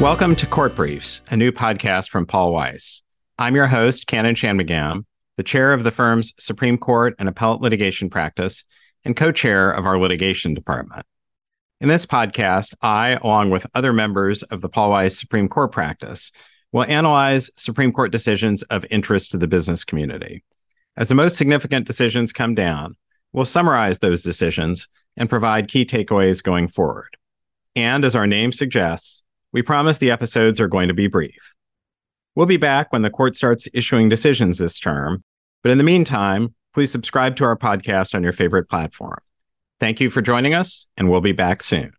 Welcome to Court Briefs, a new podcast from Paul Weiss. I'm your host, Kannon Shanmugam, the chair of the firm's Supreme Court and Appellate Litigation Practice and co chair of our litigation department. In this podcast, I, along with other members of the Paul Weiss Supreme Court practice, will analyze Supreme Court decisions of interest to the business community. As the most significant decisions come down, we'll summarize those decisions and provide key takeaways going forward. And as our name suggests, we promise the episodes are going to be brief. We'll be back when the court starts issuing decisions this term, but in the meantime, please subscribe to our podcast on your favorite platform. Thank you for joining us, and we'll be back soon.